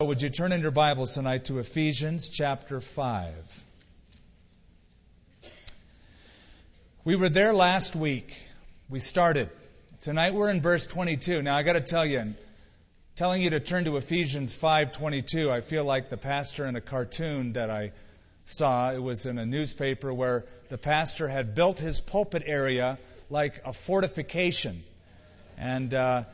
Would you turn in your Bibles tonight to Ephesians chapter 5? We were there last week. We started. Tonight we're in verse 22. Now I got to tell you, telling you to turn to Ephesians 5:22, I feel like the pastor in a cartoon that I saw. It was in a newspaper where the pastor had built his pulpit area like a fortification. And uh,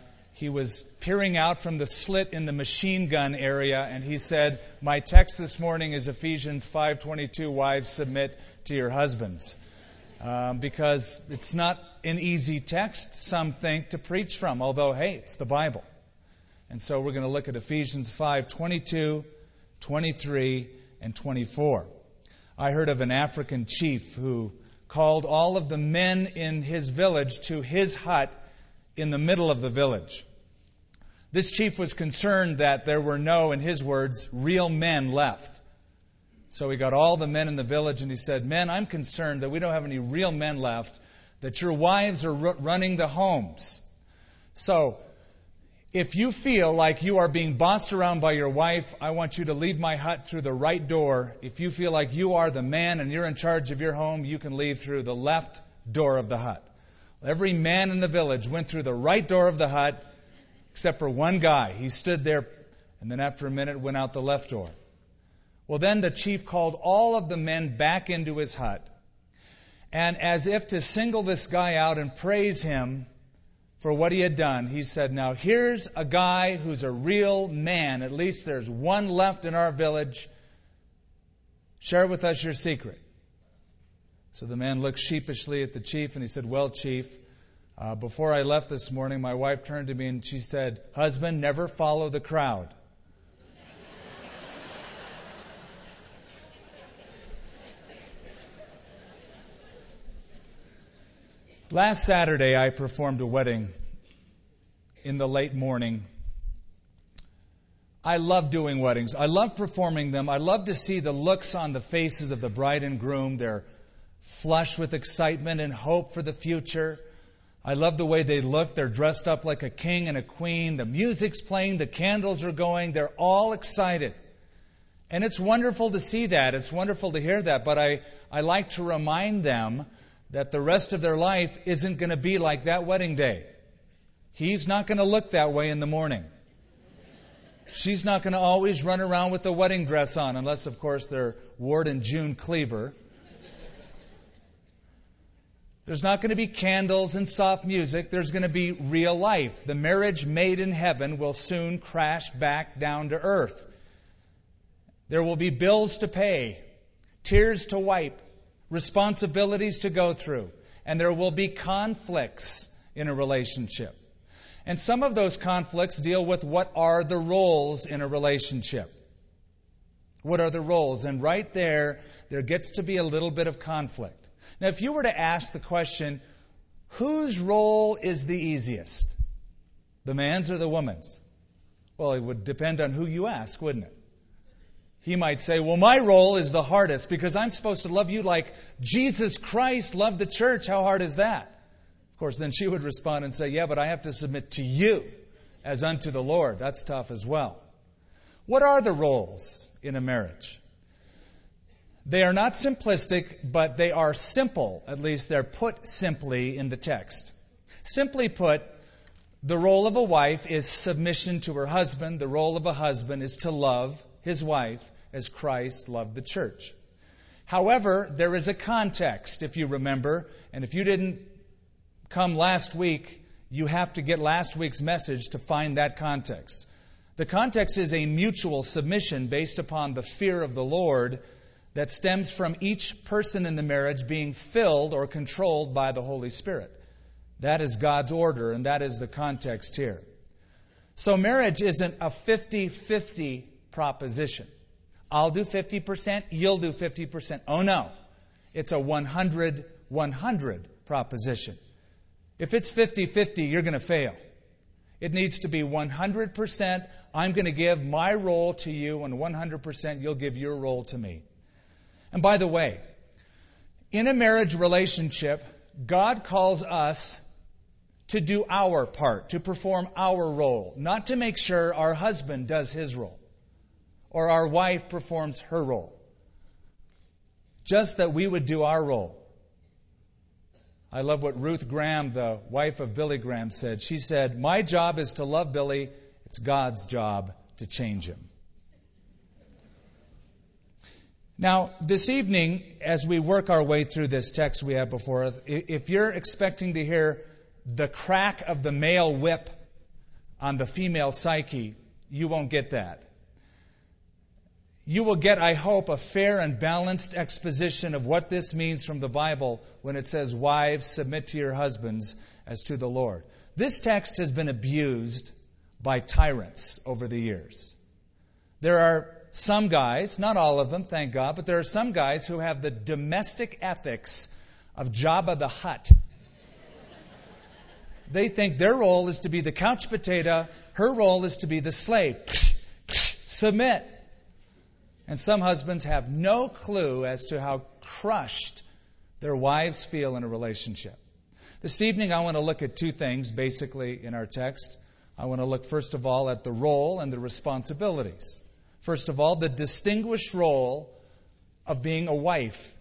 he was peering out from the slit in the machine gun area and he said my text this morning is ephesians 5.22 wives submit to your husbands. Um, because it's not an easy text some think to preach from although hey it's the bible. And so we're going to look at ephesians 5.22 23 and 24 i heard of an african chief who called all of the men in his village to his hut in the middle of the village. This chief was concerned that there were no, in his words, real men left. So he got all the men in the village and he said, Men, I'm concerned that we don't have any real men left, that your wives are running the homes. So, if you feel like you are being bossed around by your wife, I want you to leave my hut through the right door. If you feel like you are the man and you're in charge of your home, you can leave through the left door of the hut. Every man in the village went through the right door of the hut, except for one guy. He stood there, and then after a minute went out the left door. Well, then the chief called all of the men back into his hut. And as if to single this guy out and praise him for what he had done, he said, Now here's a guy who's a real man. At least there's one left in our village. Share with us your secret. So the man looked sheepishly at the chief and he said, Well, chief, uh, before I left this morning, my wife turned to me and she said, Husband, never follow the crowd. Last Saturday, I performed a wedding in the late morning. I love doing weddings. I love performing them. I love to see the looks on the faces of the bride and groom, They're flush with excitement and hope for the future. I love the way they look. They're dressed up like a king and a queen. The music's playing, the candles are going. They're all excited. And it's wonderful to see that. It's wonderful to hear that. But I, I like to remind them that the rest of their life isn't going to be like that wedding day. He's not going to look that way in the morning. She's not going to always run around with the wedding dress on, unless, of course, they're Ward and June Cleaver. There's not going to be candles and soft music. There's going to be real life. The marriage made in heaven will soon crash back down to earth. There will be bills to pay, tears to wipe, responsibilities to go through, and there will be conflicts in a relationship. And some of those conflicts deal with what are the roles in a relationship. What are the roles? And right there, there gets to be a little bit of conflict. Now, if you were to ask the question, whose role is the easiest? The man's or the woman's? Well, it would depend on who you ask, wouldn't it? He might say, Well, my role is the hardest because I'm supposed to love you like Jesus Christ loved the church. How hard is that? Of course, then she would respond and say, Yeah, but I have to submit to you as unto the Lord. That's tough as well. What are the roles in a marriage? They are not simplistic, but they are simple. At least they're put simply in the text. Simply put, the role of a wife is submission to her husband. The role of a husband is to love his wife as Christ loved the church. However, there is a context, if you remember, and if you didn't come last week, you have to get last week's message to find that context. The context is a mutual submission based upon the fear of the Lord that stems from each person in the marriage being filled or controlled by the Holy Spirit. That is God's order, and that is the context here. So, marriage isn't a 50 50 proposition. I'll do 50%, you'll do 50%. Oh no. It's a 100 100 proposition. If it's 50 50, you're going to fail. It needs to be 100%. I'm going to give my role to you, and 100% you'll give your role to me. And by the way, in a marriage relationship, God calls us to do our part, to perform our role, not to make sure our husband does his role. or our wife performs her role. Just that we would do our role. I love what Ruth Graham, the wife of Billy Graham, said. She said, My job is to love Billy, it's God's job to change him. Now, this evening, as we work our way through this text we have before us, if you're expecting to hear the crack of the male whip on the female psyche, you won't get that. You will get, I hope, a fair and balanced exposition of what this means from the Bible when it says, Wives, submit to your husbands as to the Lord. This text has been abused by tyrants over the years. There are some guys, not all of them, thank God, but there are some guys who have the domestic ethics of Jabba the Hutt. They think their role is to be the couch potato, her role is to be the slave. Submit. And some husbands have no clue as to how crushed their wives feel in a relationship. This evening, I want to look at two things basically in our text. I want to look, first of all, at the role and the responsibilities. First of all, the distinguished role of being a wife.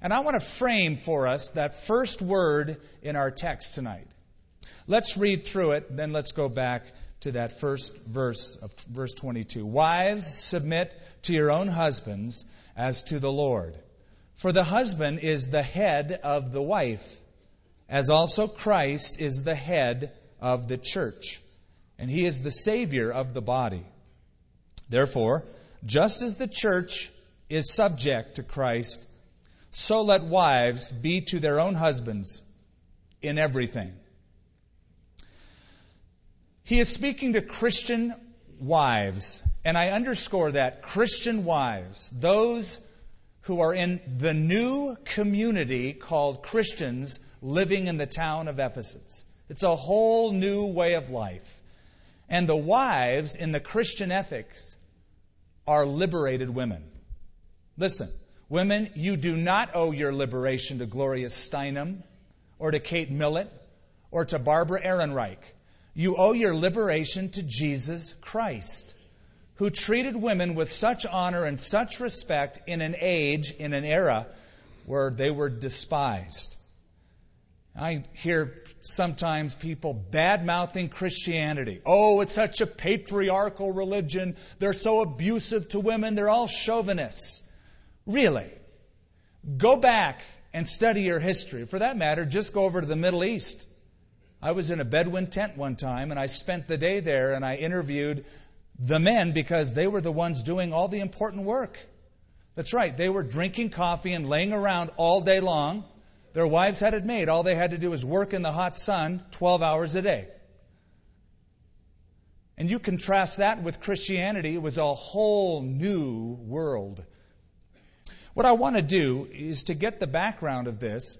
And I want to frame for us that first word in our text tonight. Let's read through it, then let's go back to that first verse of verse 22. Wives, submit to your own husbands as to the Lord. For the husband is the head of the wife, as also Christ is the head of the church, and he is the Savior of the body. Therefore, just as the church is subject to Christ, so let wives be to their own husbands in everything. He is speaking to Christian wives, and I underscore that Christian wives, those who are in the new community called Christians living in the town of Ephesus. It's a whole new way of life. And the wives in the Christian ethics are liberated women. Listen, women, you do not owe your liberation to Gloria Steinem or to Kate Millett or to Barbara Ehrenreich. You owe your liberation to Jesus Christ, who treated women with such honor and such respect in an age, in an era where they were despised. I hear sometimes people bad mouthing Christianity. Oh, it's such a patriarchal religion. They're so abusive to women. They're all chauvinists. Really? Go back and study your history. For that matter, just go over to the Middle East. I was in a Bedouin tent one time and I spent the day there and I interviewed the men because they were the ones doing all the important work. That's right. They were drinking coffee and laying around all day long their wives had it made. All they had to do was work in the hot sun 12 hours a day. And you contrast that with Christianity, it was a whole new world. What I want to do is to get the background of this,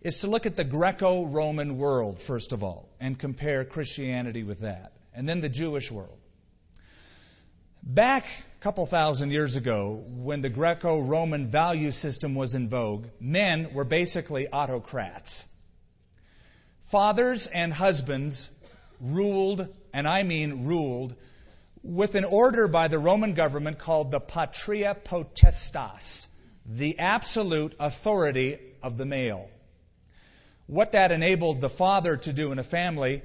is to look at the Greco Roman world, first of all, and compare Christianity with that, and then the Jewish world. Back a couple thousand years ago, when the Greco Roman value system was in vogue, men were basically autocrats. Fathers and husbands ruled, and I mean ruled, with an order by the Roman government called the patria potestas, the absolute authority of the male. What that enabled the father to do in a family,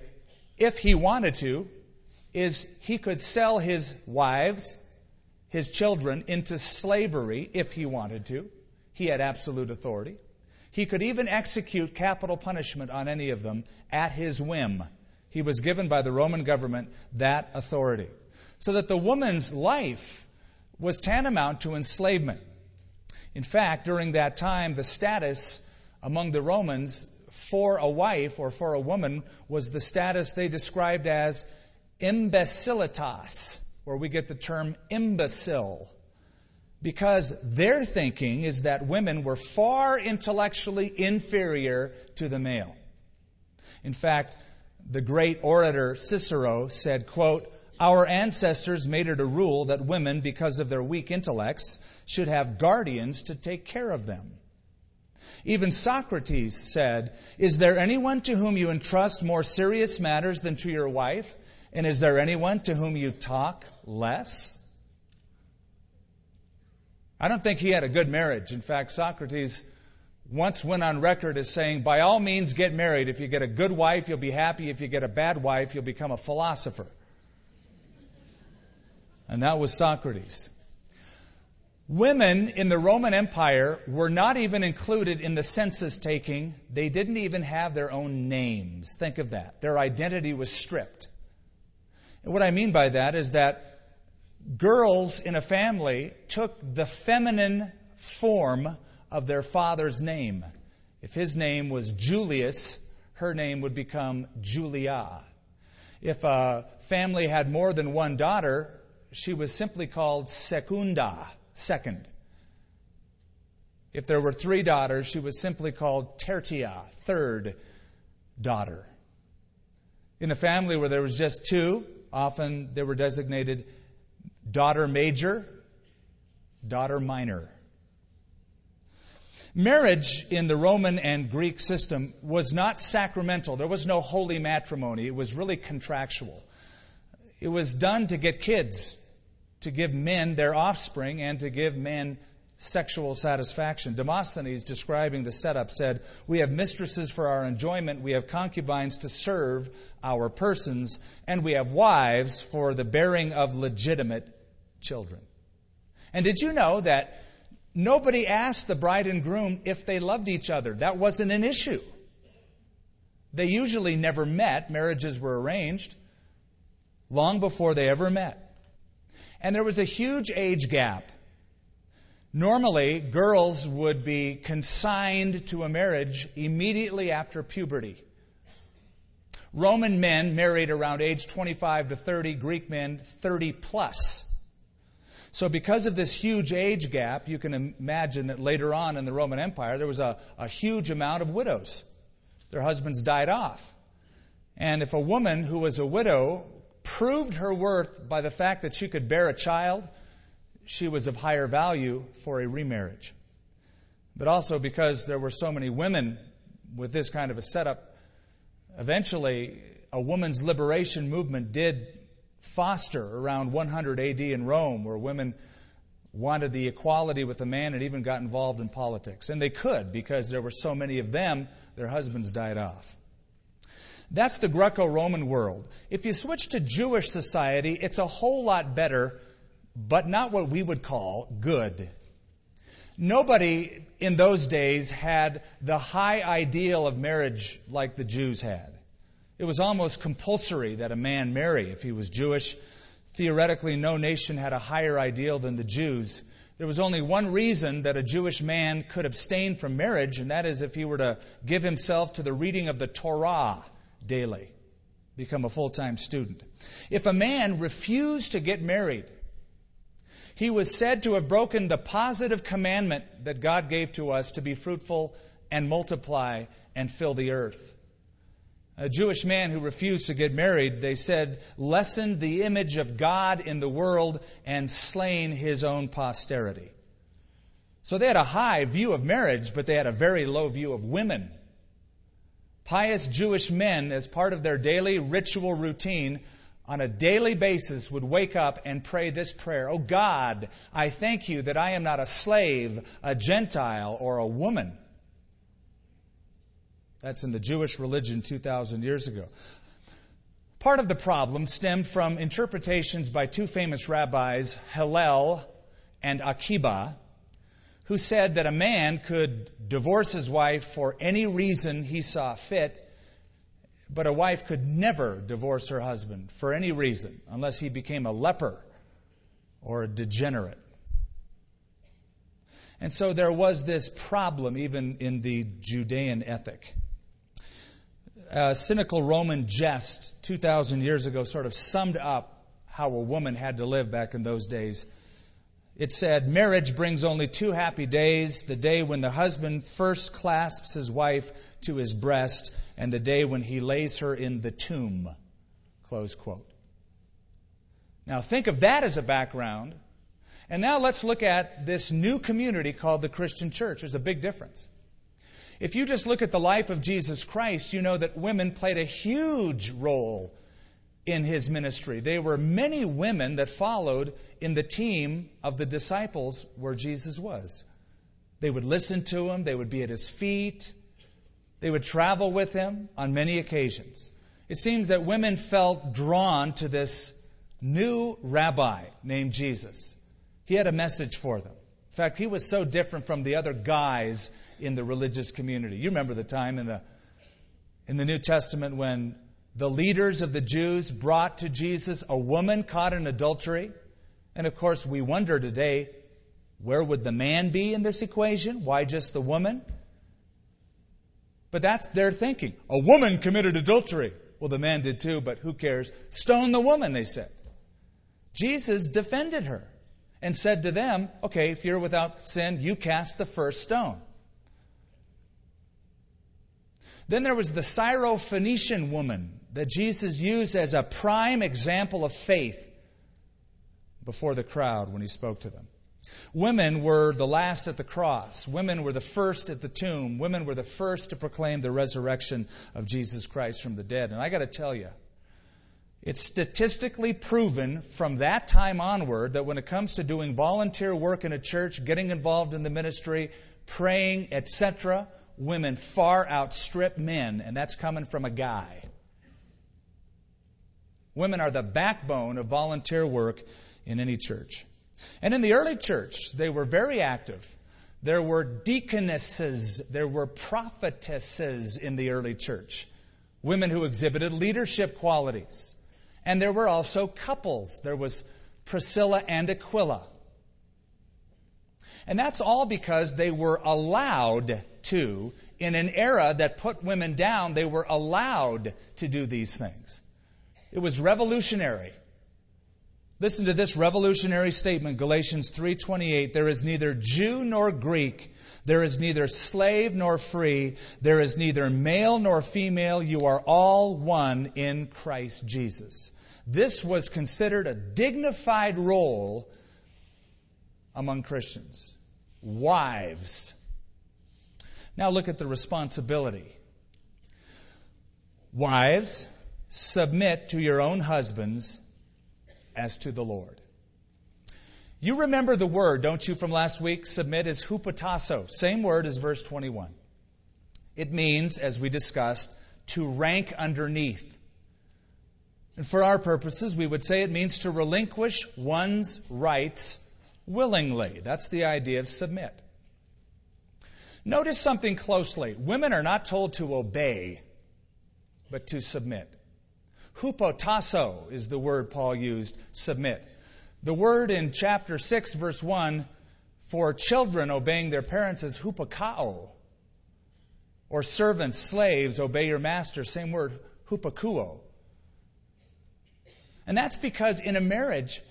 if he wanted to, is he could sell his wives his children into slavery if he wanted to. He had absolute authority. He could even execute capital punishment on any of them at his whim. He was given by the Roman government that authority. So that the woman's life was tantamount to enslavement. In fact, during that time, the status among the Romans for a wife or for a woman was the status they described as imbecilitas, where we get the term imbecile. Because their thinking is that women were far intellectually inferior to the male. In fact, the great orator Cicero said, quote, Our ancestors made it a rule that women, because of their weak intellects, should have guardians to take care of them. Even Socrates said, Is there anyone to whom you entrust more serious matters than to your wife? And is there anyone to whom you talk less? I don't think he had a good marriage. In fact, Socrates once went on record as saying, by all means get married. If you get a good wife, you'll be happy. If you get a bad wife, you'll become a philosopher. And that was Socrates. Women in the Roman Empire were not even included in the census taking. They didn't even have their own names. Think of that. Their identity was stripped. And what I mean by that is that girls in a family took the feminine form of their father's name. If his name was Julius, her name would become Julia. If a family had more than one daughter, she was simply called Secunda, second. If there were three daughters, she was simply called Tertia, third daughter. In a family where there was just two, often they were designated daughter major, daughter minor. Marriage in the Roman and Greek system was not sacramental. There was no holy matrimony. It was really contractual. It was done to get kids, to give men their offspring, and to give men sexual satisfaction. Demosthenes, describing the setup, said, We have mistresses for our enjoyment, we have concubines to serve our persons, and we have wives for the bearing of legitimate children. And did you know that nobody asked the bride and groom if they loved each other? That wasn't an issue. They usually never met, marriages were arranged long before they ever met. And there was a huge age gap. Normally, girls would be consigned to a marriage immediately after puberty. Roman men married around age 25 to 30, Greek men 30 plus. So, because of this huge age gap, you can imagine that later on in the Roman Empire, there was a, a huge amount of widows. Their husbands died off. And if a woman who was a widow proved her worth by the fact that she could bear a child, she was of higher value for a remarriage. But also because there were so many women with this kind of a setup, eventually a woman's liberation movement did foster around 100 AD in Rome, where women wanted the equality with the man and even got involved in politics. And they could because there were so many of them, their husbands died off. That's the Greco Roman world. If you switch to Jewish society, it's a whole lot better, but not what we would call good. Nobody in those days had the high ideal of marriage like the Jews had. It was almost compulsory that a man marry if he was Jewish. Theoretically, no nation had a higher ideal than the Jews. There was only one reason that a Jewish man could abstain from marriage, and that is if he were to give himself to the reading of the Torah daily, become a full time student. If a man refused to get married, he was said to have broken the positive commandment that God gave to us to be fruitful and multiply and fill the earth. A Jewish man who refused to get married, they said, lessened the image of God in the world and slain his own posterity. So they had a high view of marriage, but they had a very low view of women. Pious Jewish men, as part of their daily ritual routine, on a daily basis would wake up and pray this prayer Oh God, I thank you that I am not a slave, a Gentile, or a woman. That's in the Jewish religion 2,000 years ago. Part of the problem stemmed from interpretations by two famous rabbis, Hillel and Akiba, who said that a man could divorce his wife for any reason he saw fit, but a wife could never divorce her husband for any reason unless he became a leper or a degenerate. And so there was this problem even in the Judean ethic. A cynical Roman jest 2,000 years ago sort of summed up how a woman had to live back in those days it said, Marriage brings only two happy days the day when the husband first clasps his wife to his breast, and the day when he lays her in the tomb. Close quote. Now, think of that as a background. And now let's look at this new community called the Christian church. There's a big difference. If you just look at the life of Jesus Christ, you know that women played a huge role in his ministry. There were many women that followed in the team of the disciples where Jesus was. They would listen to him, they would be at his feet, they would travel with him on many occasions. It seems that women felt drawn to this new rabbi named Jesus. He had a message for them. In fact, he was so different from the other guys in the religious community. You remember the time in the in the New Testament when the leaders of the Jews brought to Jesus a woman caught in adultery. And of course, we wonder today, where would the man be in this equation? Why just the woman? But that's their thinking. A woman committed adultery. Well, the man did too, but who cares? Stone the woman, they said. Jesus defended her and said to them, Okay, if you're without sin, you cast the first stone. Then there was the Syrophoenician woman that Jesus used as a prime example of faith before the crowd when he spoke to them. Women were the last at the cross. Women were the first at the tomb. Women were the first to proclaim the resurrection of Jesus Christ from the dead. And I got to tell you, it's statistically proven from that time onward that when it comes to doing volunteer work in a church, getting involved in the ministry, praying, etc., women far outstrip men, and that's coming from a guy. Women are the backbone of volunteer work in any church. And in the early church, they were very active. There were deaconesses, there were prophetesses in the early church, women who exhibited leadership qualities. And there were also couples. There was Priscilla and Aquila. And that's all because they were allowed to, in an era that put women down, they were allowed to do these things. It was revolutionary. Listen to this revolutionary statement, Galatians 3:28, there is neither Jew nor Greek, there is neither slave nor free, there is neither male nor female, you are all one in Christ Jesus. This was considered a dignified role among Christians wives. Now look at the responsibility. Wives, submit to your own husbands as to the Lord. You remember the word, don't you, from last week? Submit is hupotasso, same word as verse 21. It means, as we discussed, to rank underneath. And for our purposes, we would say it means to relinquish one's rights willingly. That's the idea of submit. Notice something closely. Women are not told to obey, but to submit. Hupotasso is the word Paul used, submit. The word in chapter 6, verse 1, for children obeying their parents is hupakuo. Or servants, slaves, obey your master. Same word, hupakuo. And that's because in a marriage,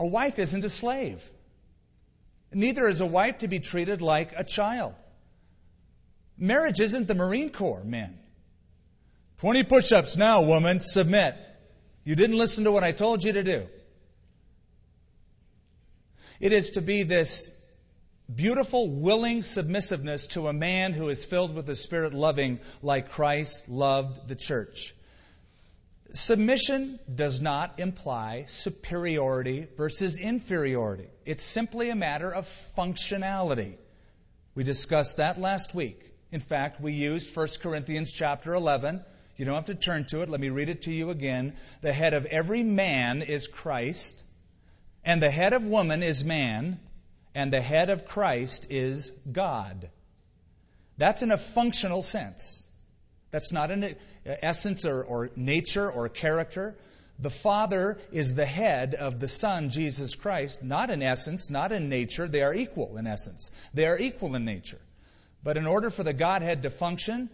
a wife isn't a slave. Neither is a wife to be treated like a child. Marriage isn't the Marine Corps, men. 20 push ups now, woman, submit. You didn't listen to what I told you to do. It is to be this beautiful, willing submissiveness to a man who is filled with the Spirit, loving like Christ loved the church. Submission does not imply superiority versus inferiority. It's simply a matter of functionality. We discussed that last week. In fact, we used 1 Corinthians chapter 11. You don't have to turn to it. Let me read it to you again. The head of every man is Christ, and the head of woman is man, and the head of Christ is God. That's in a functional sense. That's not an essence or, or nature or character. The Father is the head of the Son, Jesus Christ, not in essence, not in nature. They are equal in essence. They are equal in nature. But in order for the Godhead to function,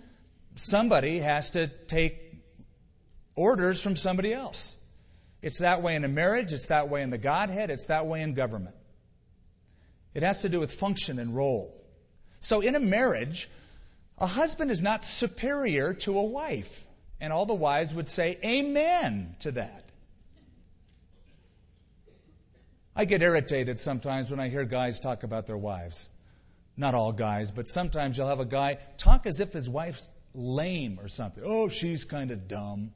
somebody has to take orders from somebody else. It's that way in a marriage, it's that way in the Godhead, it's that way in government. It has to do with function and role. So in a marriage, a husband is not superior to a wife. And all the wives would say, Amen to that. I get irritated sometimes when I hear guys talk about their wives. Not all guys, but sometimes you'll have a guy talk as if his wife's lame or something. Oh, she's kind of dumb.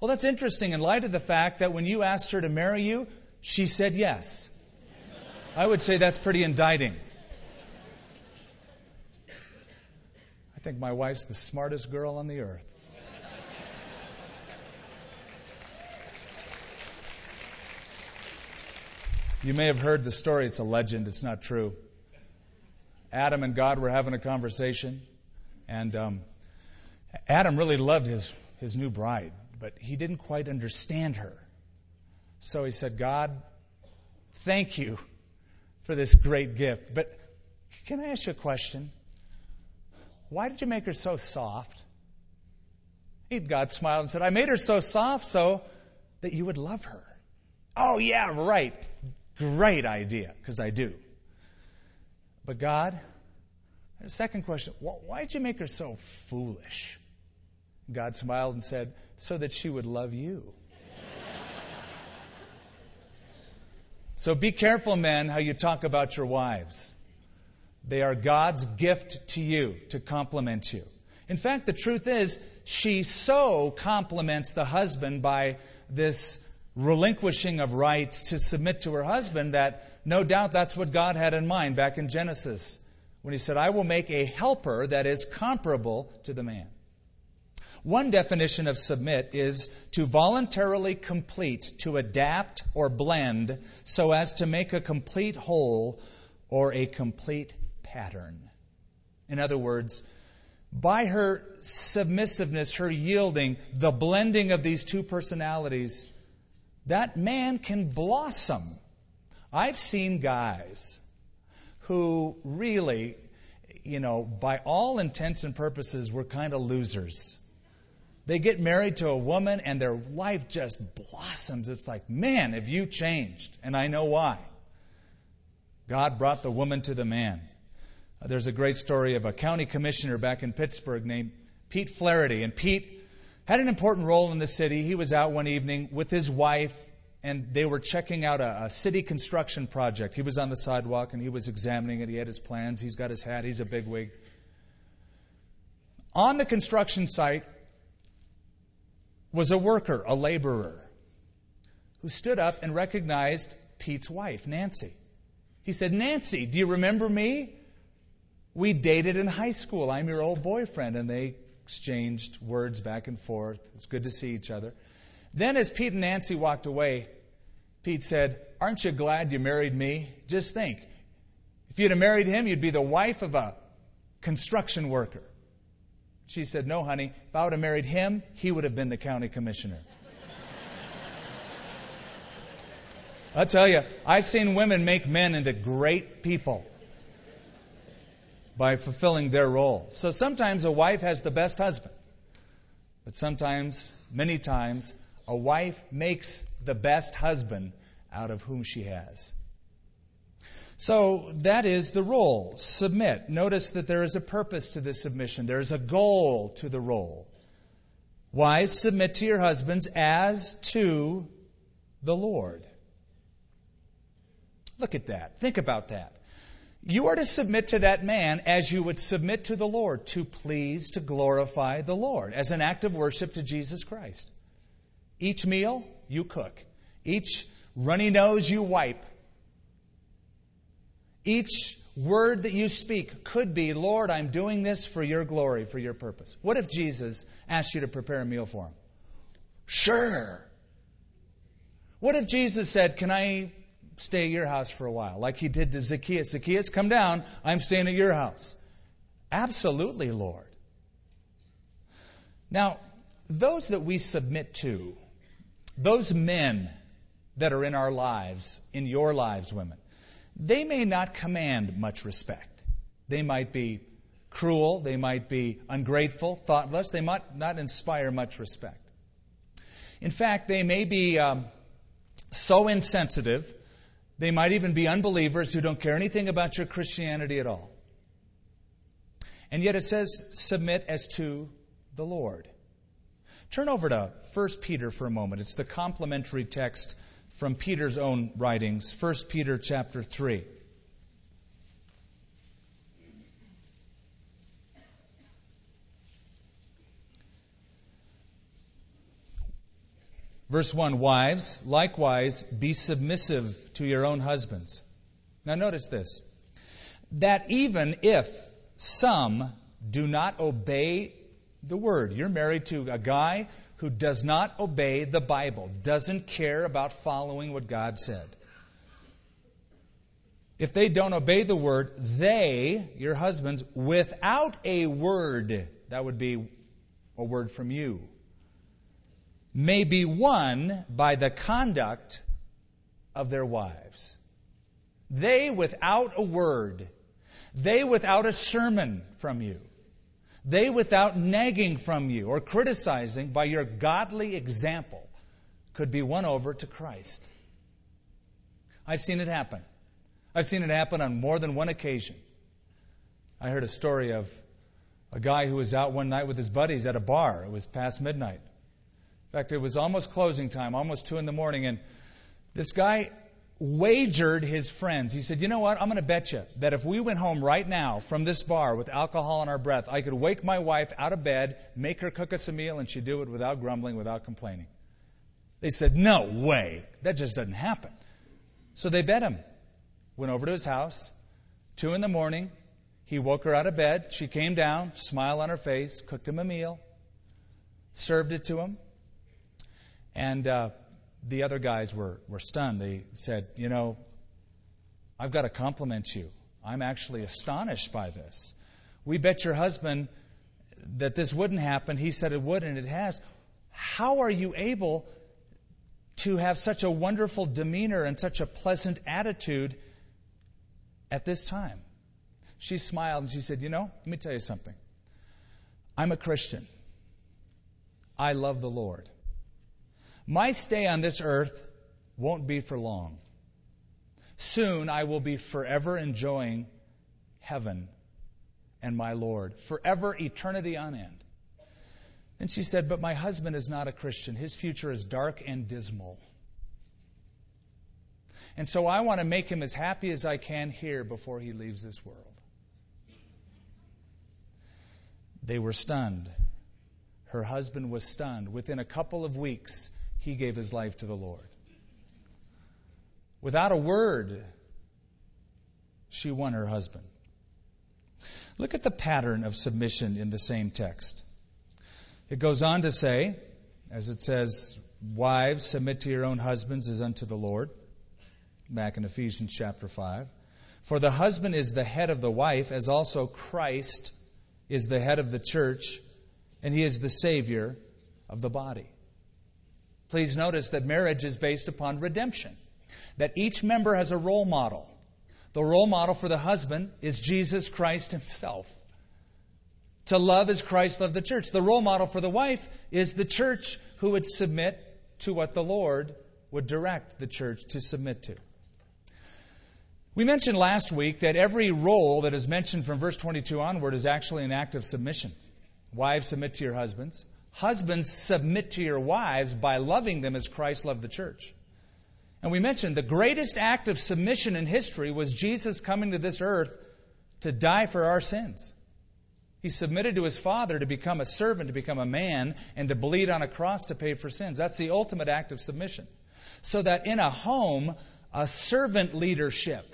Well, that's interesting in light of the fact that when you asked her to marry you, she said yes. I would say that's pretty indicting. I think my wife's the smartest girl on the earth. You may have heard the story. It's a legend. It's not true. Adam and God were having a conversation, and um, Adam really loved his, his new bride, but he didn't quite understand her. So he said, God, thank you for this great gift. But can I ask you a question? Why did you make her so soft? And God smiled and said, I made her so soft so that you would love her. Oh, yeah, right. Great idea, because I do. But God, second question, why did you make her so foolish? God smiled and said, so that she would love you. so be careful, men, how you talk about your wives. They are God's gift to you to complement you. In fact, the truth is, she so complements the husband by this relinquishing of rights to submit to her husband that no doubt that's what God had in mind back in Genesis when he said, I will make a helper that is comparable to the man. One definition of submit is to voluntarily complete, to adapt or blend so as to make a complete whole or a complete pattern. In other words, by her submissiveness, her yielding, the blending of these two personalities, that man can blossom. I've seen guys who really, you know, by all intents and purposes, were kind of losers. They get married to a woman and their life just blossoms. It's like, man, have you changed? And I know why. God brought the woman to the man. Uh, there's a great story of a county commissioner back in Pittsburgh named Pete Flaherty. And Pete had an important role in the city. He was out one evening with his wife, and they were checking out a, a city construction project. He was on the sidewalk and he was examining it. He had his plans. He's got his hat. He's a bigwig. On the construction site was a worker, a laborer, who stood up and recognized Pete's wife, Nancy. He said, Nancy, do you remember me? We dated in high school. I'm your old boyfriend. And they exchanged words back and forth. It's good to see each other. Then, as Pete and Nancy walked away, Pete said, Aren't you glad you married me? Just think. If you'd have married him, you'd be the wife of a construction worker. She said, No, honey. If I would have married him, he would have been the county commissioner. I tell you, I've seen women make men into great people by fulfilling their role. So sometimes a wife has the best husband, but sometimes, many times, a wife makes the best husband out of whom she has. So that is the role. Submit. Notice that there is a purpose to this submission. There is a goal to the role. Wives, submit to your husbands as to the Lord. Look at that. Think about that. You are to submit to that man as you would submit to the Lord, to please, to glorify the Lord, as an act of worship to Jesus Christ. Each meal, you cook. Each runny nose, you wipe. Each word that you speak could be, Lord, I'm doing this for your glory, for your purpose. What if Jesus asked you to prepare a meal for him? Sure. What if Jesus said, Can I stay at your house for a while, like he did to Zacchaeus. Zacchaeus, come down. I'm staying at your house. Absolutely, Lord. Now, those that we submit to, those men that are in our lives, in your lives, women, they may not command much respect. They might be cruel, they might be ungrateful, thoughtless, they might not inspire much respect. In fact, they may be um, so insensitive they might even be unbelievers who don't care anything about your Christianity at all. And yet it says, submit as to the Lord. Turn over to 1 Peter for a moment. It's the complementary text from Peter's own writings, 1 Peter chapter 3. Verse 1 Wives, likewise, be submissive to your own husbands. Now, notice this that even if some do not obey the word, you're married to a guy who does not obey the Bible, doesn't care about following what God said. If they don't obey the word, they, your husbands, without a word, that would be a word from you, may be won by the conduct of their wives. They without a word, they without a sermon from you, they without nagging from you or criticizing by your godly example could be won over to Christ. I've seen it happen. I've seen it happen on more than one occasion. I heard a story of a guy who was out one night with his buddies at a bar. It was past midnight. In fact, it was almost closing time, almost 2 in the morning, and this guy wagered his friends. He said, You know what? I'm going to bet you that if we went home right now from this bar with alcohol in our breath, I could wake my wife out of bed, make her cook us a meal, and she'd do it without grumbling, without complaining. They said, No way. That just doesn't happen. So they bet him. Went over to his house. Two in the morning. He woke her out of bed. She came down, smile on her face, cooked him a meal, served it to him. And uh, the other guys were, were stunned. They said, You know, I've got to compliment you. I'm actually astonished by this. We bet your husband that this wouldn't happen. He said it would, and it has. How are you able to have such a wonderful demeanor and such a pleasant attitude at this time? She smiled and she said, You know, let me tell you something. I'm a Christian. I love the Lord. My stay on this earth won't be for long. Soon I will be forever enjoying heaven and my Lord, forever eternity on end. And she said, But my husband is not a Christian. His future is dark and dismal. And so I want to make him as happy as I can here before he leaves this world. They were stunned. Her husband was stunned. Within a couple of weeks, he gave his life to the Lord. Without a word, she won her husband. Look at the pattern of submission in the same text. It goes on to say, as it says, Wives, submit to your own husbands as unto the Lord, back in Ephesians chapter 5. For the husband is the head of the wife, as also Christ is the head of the church, and he is the Savior of the body. Please notice that marriage is based upon redemption, that each member has a role model. The role model for the husband is Jesus Christ himself. To love as Christ loved the church. The role model for the wife is the church who would submit to what the Lord would direct the church to submit to. We mentioned last week that every role that is mentioned from verse 22 onward is actually an act of submission. Wives, submit to your husbands. Husbands, submit to your wives by loving them as Christ loved the church. And we mentioned the greatest act of submission in history was Jesus coming to this earth to die for our sins. He submitted to his Father to become a servant, to become a man, and to bleed on a cross to pay for sins. That's the ultimate act of submission. So that in a home, a servant leadership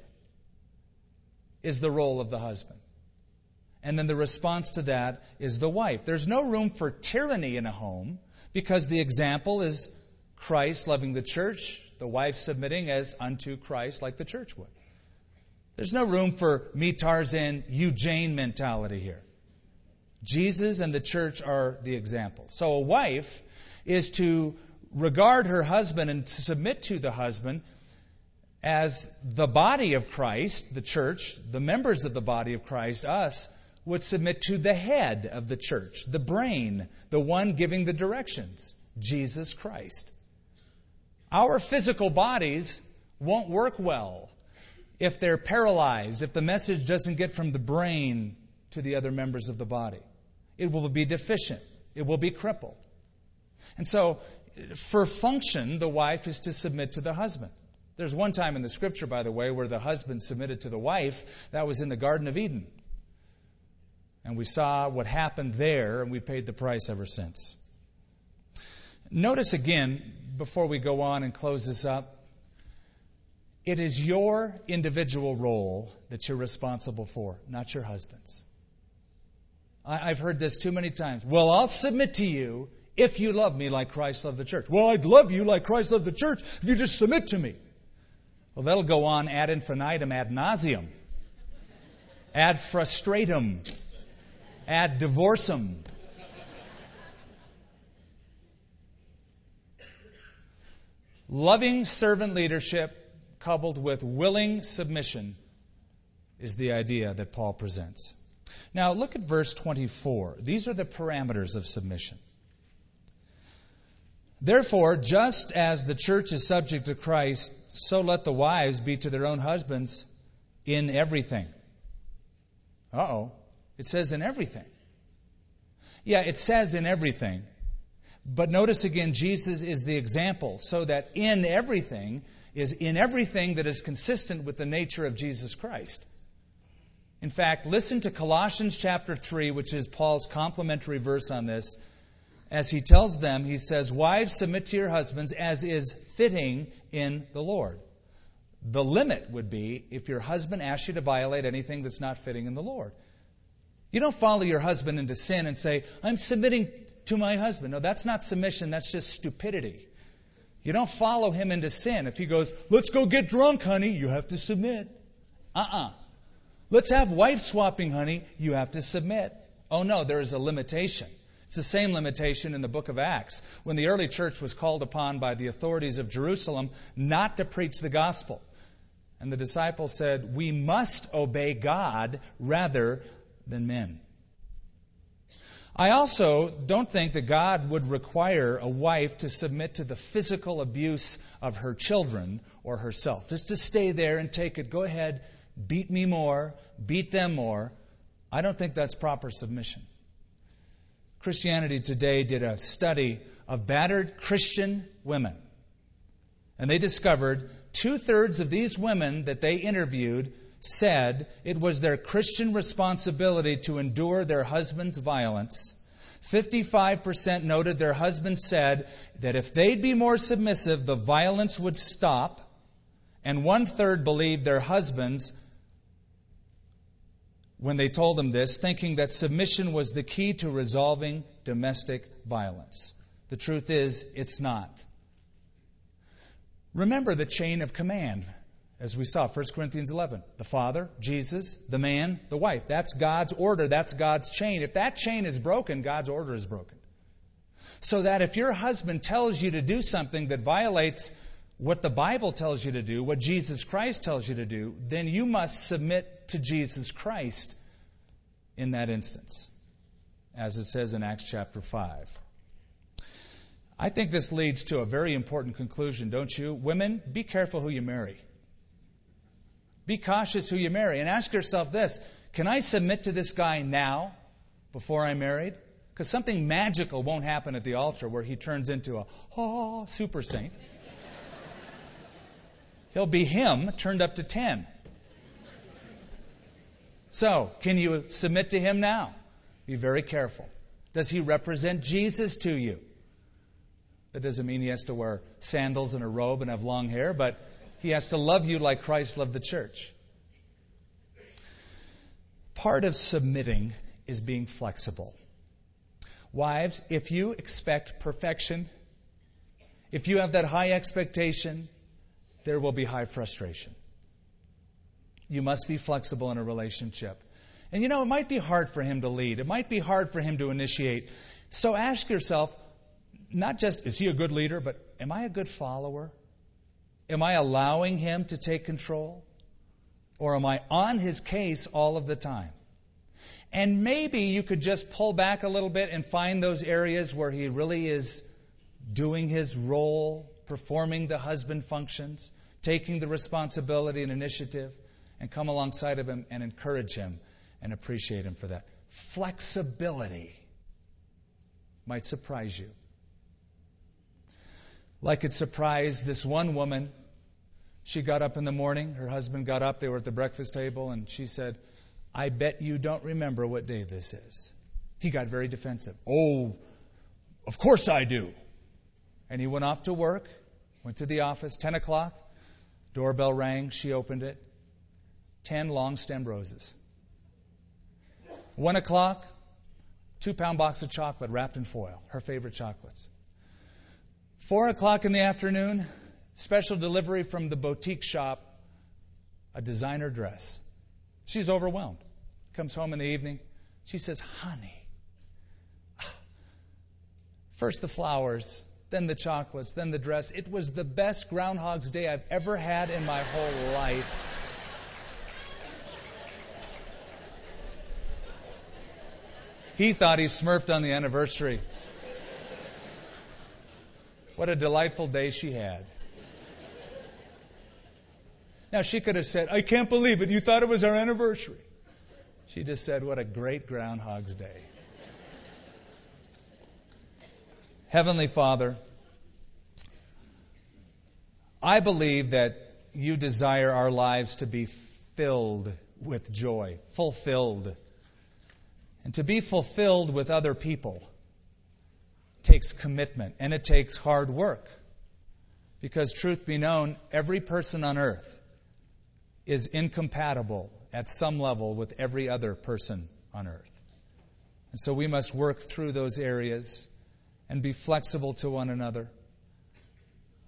is the role of the husband. And then the response to that is the wife. There's no room for tyranny in a home because the example is Christ loving the church, the wife submitting as unto Christ like the church would. There's no room for me Tarzan, you Jane mentality here. Jesus and the church are the example. So a wife is to regard her husband and to submit to the husband as the body of Christ, the church, the members of the body of Christ, us, would submit to the head of the church, the brain, the one giving the directions, Jesus Christ. Our physical bodies won't work well if they're paralyzed, if the message doesn't get from the brain to the other members of the body. It will be deficient, it will be crippled. And so, for function, the wife is to submit to the husband. There's one time in the scripture, by the way, where the husband submitted to the wife. That was in the Garden of Eden. And we saw what happened there, and we paid the price ever since. Notice again, before we go on and close this up, it is your individual role that you're responsible for, not your husband's. I, have heard this too many times. Well, I'll submit to you if you love me like Christ loved the church. Well, I'd love you like Christ loved the church if you just submit to me. Well, that'll go on ad infinitum, ad nauseum, ad frustratum, ad divorcem. Loving servant leadership coupled with willing submission is the idea that Paul presents. Now, look at verse 24. These are the parameters of submission. Therefore, just as the church is subject to Christ, so let the wives be to their own husbands in everything. Uh oh. It says in everything. Yeah, it says in everything. But notice again, Jesus is the example, so that in everything is in everything that is consistent with the nature of Jesus Christ. In fact, listen to Colossians chapter 3, which is Paul's complementary verse on this. As he tells them, he says, Wives, submit to your husbands as is fitting in the Lord. The limit would be if your husband asks you to violate anything that's not fitting in the Lord. You don't follow your husband into sin and say, I'm submitting to my husband. No, that's not submission, that's just stupidity. You don't follow him into sin. If he goes, Let's go get drunk, honey, you have to submit. Uh uh-uh. uh Let's have wife swapping, honey. You have to submit. Oh no, there is a limitation. It's the same limitation in the book of Acts when the early church was called upon by the authorities of Jerusalem not to preach the gospel. And the disciples said, We must obey God rather than men. I also don't think that God would require a wife to submit to the physical abuse of her children or herself. Just to stay there and take it. Go ahead, beat me more, beat them more. I don't think that's proper submission. Christianity Today did a study of battered Christian women. And they discovered two thirds of these women that they interviewed said it was their Christian responsibility to endure their husband's violence. 55% noted their husbands said that if they'd be more submissive, the violence would stop. And one third believed their husbands when they told them this, thinking that submission was the key to resolving domestic violence. The truth is, it's not. Remember the chain of command, as we saw, 1 Corinthians 11. The father, Jesus, the man, the wife. That's God's order. That's God's chain. If that chain is broken, God's order is broken. So that if your husband tells you to do something that violates what the Bible tells you to do, what Jesus Christ tells you to do, then you must submit to Jesus Christ in that instance, as it says in Acts chapter 5. I think this leads to a very important conclusion, don't you? Women, be careful who you marry. Be cautious who you marry. And ask yourself this Can I submit to this guy now, before I'm married? Because something magical won't happen at the altar where he turns into a oh, super saint. He'll be him turned up to 10. So, can you submit to him now? Be very careful. Does he represent Jesus to you? That doesn't mean he has to wear sandals and a robe and have long hair, but he has to love you like Christ loved the church. Part of submitting is being flexible. Wives, if you expect perfection, if you have that high expectation, there will be high frustration. You must be flexible in a relationship. And you know, it might be hard for him to lead, it might be hard for him to initiate. So ask yourself not just, is he a good leader, but am I a good follower? Am I allowing him to take control? Or am I on his case all of the time? And maybe you could just pull back a little bit and find those areas where he really is doing his role, performing the husband functions taking the responsibility and initiative, and come alongside of him and encourage him and appreciate him for that. Flexibility might surprise you. Like it surprised this one woman. She got up in the morning, her husband got up, they were at the breakfast table, and she said, I bet you don't remember what day this is. He got very defensive. Oh, of course I do. And he went off to work, went to the office, 10 o'clock, doorbell rang, she opened it. 10 long stemmed roses. 1 o'clock, two pound box of chocolate wrapped in foil, her favorite chocolates. 4 o'clock in the afternoon, special delivery from the boutique shop, a designer dress. She's overwhelmed. Comes home in the evening. She says, Honey, first the flowers, then the chocolates, then the dress. It was the best Groundhog's Day I've ever had in my whole life. He thought he smurfed on the anniversary. What a delightful day she had. Now, she could have said, I can't believe it. You thought it was our anniversary. She just said, What a great Groundhog's Day. Heavenly Father, I believe that you desire our lives to be filled with joy, fulfilled. And to be fulfilled with other people takes commitment and it takes hard work. Because, truth be known, every person on earth is incompatible at some level with every other person on earth. And so we must work through those areas and be flexible to one another.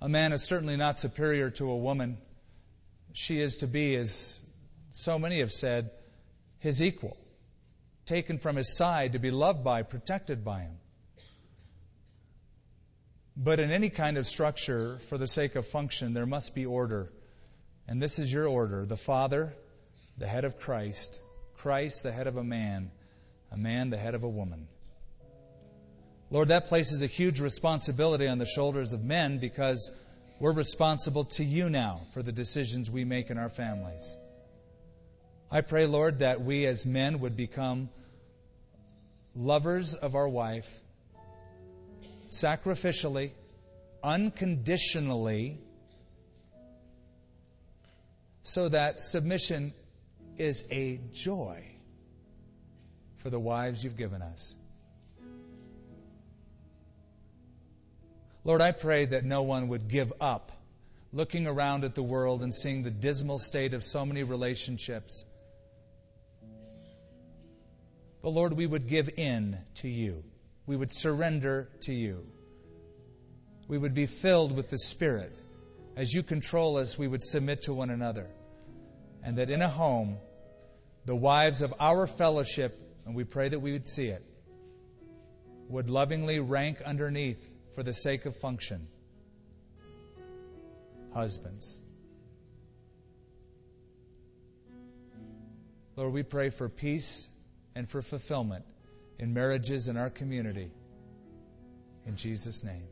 A man is certainly not superior to a woman. She is to be, as so many have said, his equal, taken from his side to be loved by, protected by him. But in any kind of structure, for the sake of function, there must be order. And this is your order the Father, the head of Christ, Christ, the head of a man, a man, the head of a woman. Lord, that places a huge responsibility on the shoulders of men because we're responsible to you now for the decisions we make in our families. I pray, Lord, that we as men would become lovers of our wife, sacrificially, unconditionally, so that submission is a joy for the wives you've given us. Lord, I pray that no one would give up looking around at the world and seeing the dismal state of so many relationships. But Lord, we would give in to you. We would surrender to you. We would be filled with the Spirit. As you control us, we would submit to one another. And that in a home, the wives of our fellowship, and we pray that we would see it, would lovingly rank underneath for the sake of function. Husbands. Lord, we pray for peace and for fulfillment in marriages in our community. In Jesus' name.